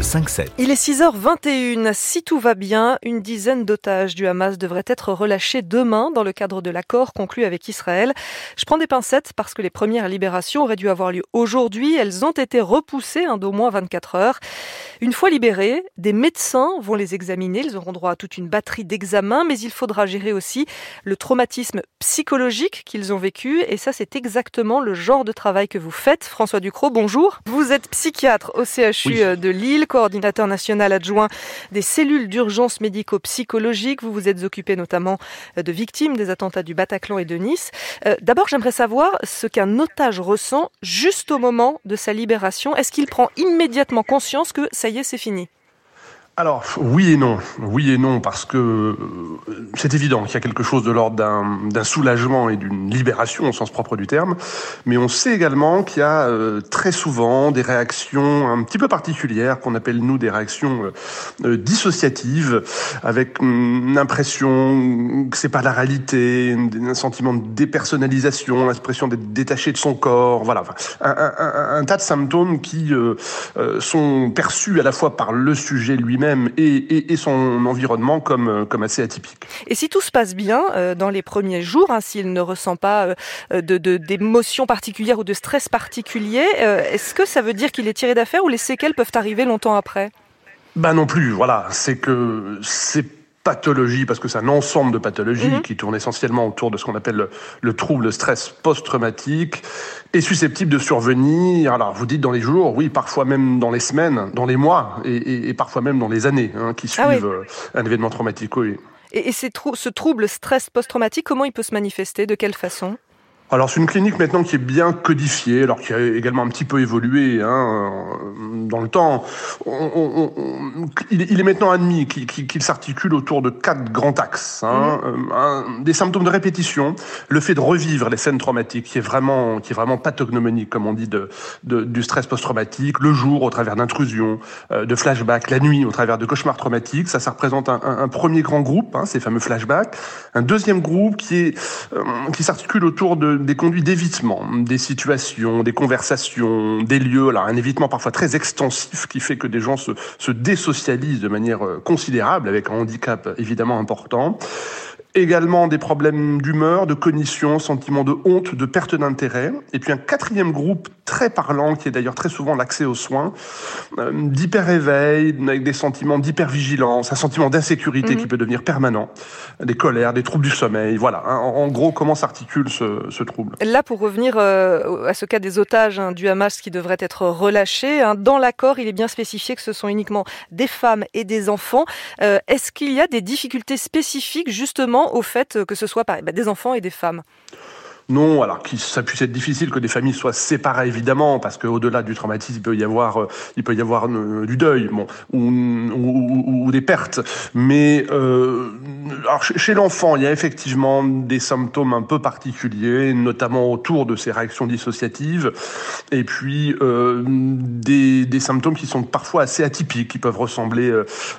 Le 5-7. Il est 6h21. Si tout va bien, une dizaine d'otages du Hamas devraient être relâchés demain dans le cadre de l'accord conclu avec Israël. Je prends des pincettes parce que les premières libérations auraient dû avoir lieu aujourd'hui. Elles ont été repoussées hein, d'au moins 24 heures. Une fois libérés, des médecins vont les examiner. Ils auront droit à toute une batterie d'examens, mais il faudra gérer aussi le traumatisme psychologique qu'ils ont vécu. Et ça, c'est exactement le genre de travail que vous faites. François Ducrot, bonjour. Vous êtes psychiatre au CHU Oui. de Lille, coordinateur national adjoint des cellules d'urgence médico-psychologique. Vous vous êtes occupé notamment euh, de victimes des attentats du Bataclan et de Nice. Euh, D'abord, j'aimerais savoir ce qu'un otage ressent juste au moment de sa libération. Est-ce qu'il prend immédiatement conscience que ça y est, c'est fini? Alors, oui et non. Oui et non, parce que euh, c'est évident qu'il y a quelque chose de l'ordre d'un soulagement et d'une libération au sens propre du terme. Mais on sait également qu'il y a euh, très souvent des réactions un petit peu particulières, qu'on appelle nous des réactions euh, dissociatives, avec une impression que c'est pas la réalité, un sentiment de dépersonnalisation, l'impression d'être détaché de son corps, voilà. Un, tas de symptômes qui sont perçus à la fois par le sujet lui-même et, et- et son environnement comme, euh, comme assez atypiques. Et si tout se passe bien euh, dans les premiers jours, hein, s'il ne ressent pas euh, de de- d'émotions particulières ou de stress particulier, euh, est-ce que ça veut dire qu'il est tiré d'affaire ou les séquelles peuvent arriver longtemps après? Bah non plus, voilà, c'est que ces pathologies, parce que c'est un ensemble de pathologies Mhm. qui tournent essentiellement autour de ce qu'on appelle le, le trouble stress post-traumatique, est susceptible de survenir, alors vous dites dans les jours, oui, parfois même dans les semaines, dans les mois, et, et- et parfois même dans les années hein, qui suivent Ah oui. euh, un événement traumatique, oui. Et, et ces trou- ce trouble stress post-traumatique, comment il peut se manifester? De quelle façon? Alors c'est une clinique maintenant qui est bien codifiée, alors qui a également un petit peu évolué hein, euh, dans le temps. On- on- on- il, est- maintenant admis qu'il s'articule autour de quatre grands axes. Hein. Euh, un- des symptômes de répétition, le fait de revivre les scènes traumatiques, qui est vraiment, qui est vraiment pathognomonique, comme on dit, de, de- du stress post-traumatique, le jour au travers d'intrusions, euh, de flashbacks, la nuit au travers de cauchemars traumatiques. Ça, ça représente un, un- un premier grand groupe, hein, ces fameux flashbacks. Un deuxième groupe qui est euh, qui s'articule autour de, des conduits d'évitement, des situations, des conversations, des lieux. Alors un évitement parfois très extensif qui fait que des gens se, se désocialisent de manière euh, considérable, avec un handicap évidemment important. Également des problèmes d'humeur, de cognition, sentiment de honte, de perte d'intérêt. Et puis un quatrième groupe très parlant, qui est d'ailleurs très souvent l'accès aux soins, euh, d'hyper-éveil, avec des sentiments d'hyper-vigilance, un sentiment d'insécurité Mhm. qui peut devenir permanent, des colères, des troubles du sommeil. Voilà, hein. en, en gros, comment s'articule ce, ce trouble. Là, pour revenir euh, à ce cas des otages hein, du Hamas qui devraient être relâchés, hein, dans l'accord, il est bien spécifié que ce sont uniquement des femmes et des enfants. Euh, Est-ce qu'il y a des difficultés spécifiques justement au fait que ce soit bah, des enfants et des femmes Non, alors qu'il ça puisse être difficile que des familles soient séparées évidemment, parce qu'au-delà du traumatisme, il peut y avoir, euh, il peut y avoir euh, du deuil, ou, des pertes. Mais euh, alors chez, l'enfant, il y a effectivement des symptômes un peu particuliers, notamment autour de ces réactions dissociatives, et puis des, des symptômes qui sont parfois assez atypiques, qui peuvent ressembler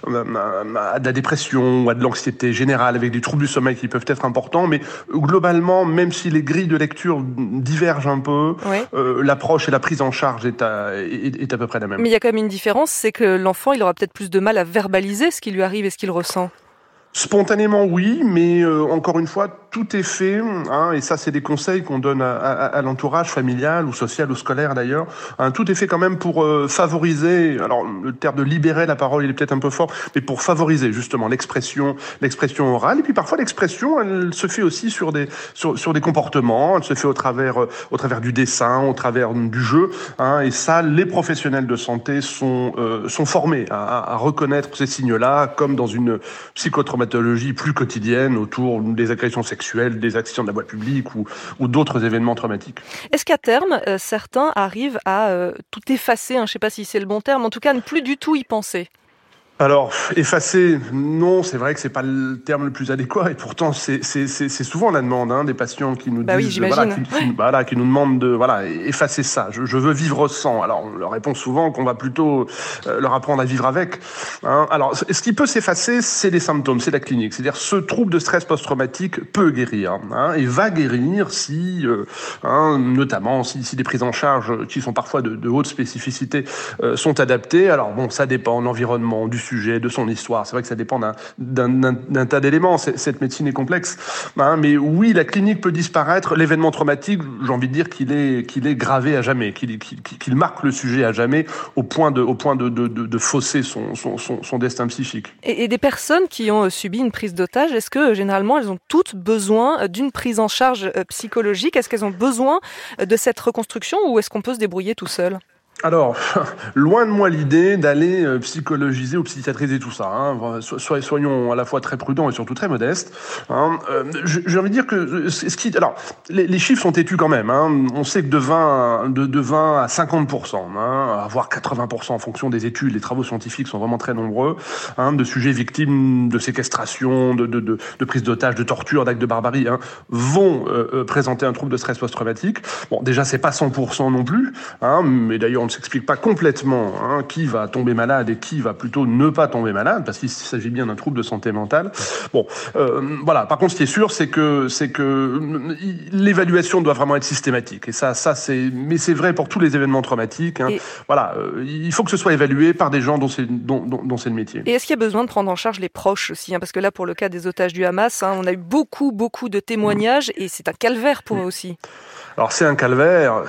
à de la dépression ou à de l'anxiété générale, avec des troubles du sommeil qui peuvent être importants, mais globalement, même si les grilles de lecture divergent un peu, euh, l'approche et la prise en charge est à, est, est à peu près la même. Mais il y a quand même une différence, c'est que l'enfant, il aura peut-être plus de mal à verbaliser ce qui lui arrive et ce qu'il ressent. Spontanément, oui, mais euh, encore une fois, tout est fait, hein, et ça, c'est des conseils qu'on donne à, à- à l'entourage familial ou social ou scolaire d'ailleurs. hein, tout est fait quand même pour euh, favoriser. Alors, le terme de libérer la parole, il est peut-être un peu fort, mais pour favoriser justement l'expression, l'expression orale. Et puis parfois, l'expression, elle se fait aussi sur des sur, sur des comportements. Elle se fait au travers euh, au travers du dessin, au travers du jeu. Hein, et ça, les professionnels de santé sont euh, sont formés à, à- reconnaître ces signes-là, comme dans une plus quotidienne autour des agressions sexuelles, des accidents de la voie publique ou, ou d'autres événements traumatiques. Est-ce qu'à terme, euh, certains arrivent à euh, tout effacer hein, Je ne sais pas si c'est le bon terme, en tout cas, ne plus du tout y penser? Alors, effacer, non, c'est vrai que c'est pas le terme le plus adéquat, et pourtant c'est souvent la demande hein, des patients qui nous bah disent, oui, voilà, qui, qui, voilà, qui nous demandent de voilà effacer ça. Je, je, veux vivre sans. Alors, on leur répond souvent qu'on va plutôt euh, leur apprendre à vivre avec. Hein. Alors, ce qui peut s'effacer, c'est les symptômes, c'est la clinique. C'est-à-dire, ce trouble de stress post-traumatique peut guérir hein, et va guérir si, euh, hein, notamment, si, si, des prises en charge qui sont parfois de, de haute spécificité euh, sont adaptées. Alors bon, ça dépend de l'environnement, du sujet, de son histoire. C'est vrai que ça dépend d'un tas d'éléments. Cette médecine est complexe. Hein, mais oui, la clinique peut disparaître. L'événement traumatique, j'ai envie de dire qu'il est, gravé à jamais, qu'il qu marque le sujet à jamais au point de, fausser son, destin psychique. Et, des personnes qui ont subi une prise d'otage, est-ce que généralement elles ont toutes besoin d'une prise en charge euh, psychologique? Est-ce qu'elles ont besoin de cette reconstruction ou est-ce qu'on peut se débrouiller tout seul? Alors, loin de moi l'idée d'aller euh, psychologiser ou psychiatriser tout ça. Hein. So soyons à la fois très prudents et surtout très modestes. Hein. Euh, J'ai envie de dire que euh, ce qui, alors, les, chiffres sont têtus quand même. Hein. On sait que de 20, de, de 20 à 50% hein, voire 80% en fonction des études, les travaux scientifiques sont vraiment très nombreux, hein, de sujets victimes de séquestration, de, de, prise d'otage, de torture, d'actes de barbarie, hein, vont présenter un trouble de stress post-traumatique. Bon, déjà c'est pas 100 non plus, hein, mais d'ailleurs ne s'explique pas complètement hein, qui va tomber malade et qui va plutôt ne pas tomber malade, parce qu'il s'agit bien d'un trouble de santé mentale. Bon, euh, voilà. Par contre, ce qui est sûr, c'est que c'est que l'évaluation doit vraiment être systématique. Et ça, ça c'est, mais c'est vrai pour tous les événements traumatiques. Hein. Et... Voilà, euh, il faut que ce soit évalué par des gens dont c'est dont, dont, dont c'est le métier. Et est-ce qu'il y a besoin de prendre en charge les proches aussi hein, Parce que là, pour le cas des otages du Hamas, on a eu beaucoup beaucoup de témoignages mmh. et c'est un calvaire pour eux aussi. Alors c'est un calvaire.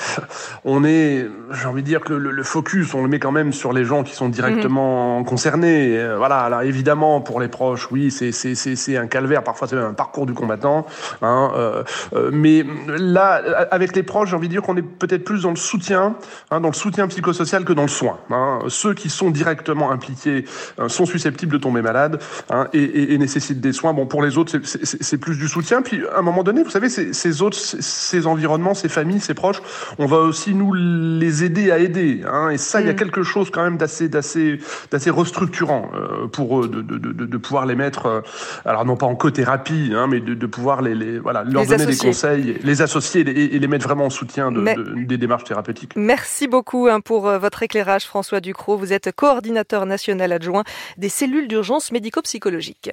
On est, j'ai envie de dire que le, le, focus, on le met quand même sur les gens qui sont directement mmh. concernés. Euh, voilà. Alors évidemment, pour les proches, oui, c'est c'est c'est un calvaire. Parfois, c'est même un parcours du combattant. Hein, euh, euh, mais là, avec les proches, j'ai envie de dire qu'on est peut-être plus dans le soutien, hein, dans le soutien psychosocial que dans le soin. Hein. Ceux qui sont directement impliqués euh, sont susceptibles de tomber malades hein, et, et, et, nécessitent des soins. Bon, pour les autres, c'est plus du soutien. Puis à un moment donné, vous savez, ces, ces autres, ces environnements ses familles, ses proches, on va aussi nous les aider à aider. Hein, et ça, il y a quelque chose quand même d'assez, d'assez, d'assez restructurant euh, pour eux, de, de, de, de, pouvoir les mettre, euh, alors non pas en co-thérapie, hein, mais de, pouvoir les, les voilà, leur les donner associer. des conseils, les associer et les, et les mettre vraiment en soutien mais... des démarches thérapeutiques. Merci beaucoup hein, pour euh, votre éclairage, François Ducrot. Vous êtes coordinateur national adjoint des cellules d'urgence médico-psychologique.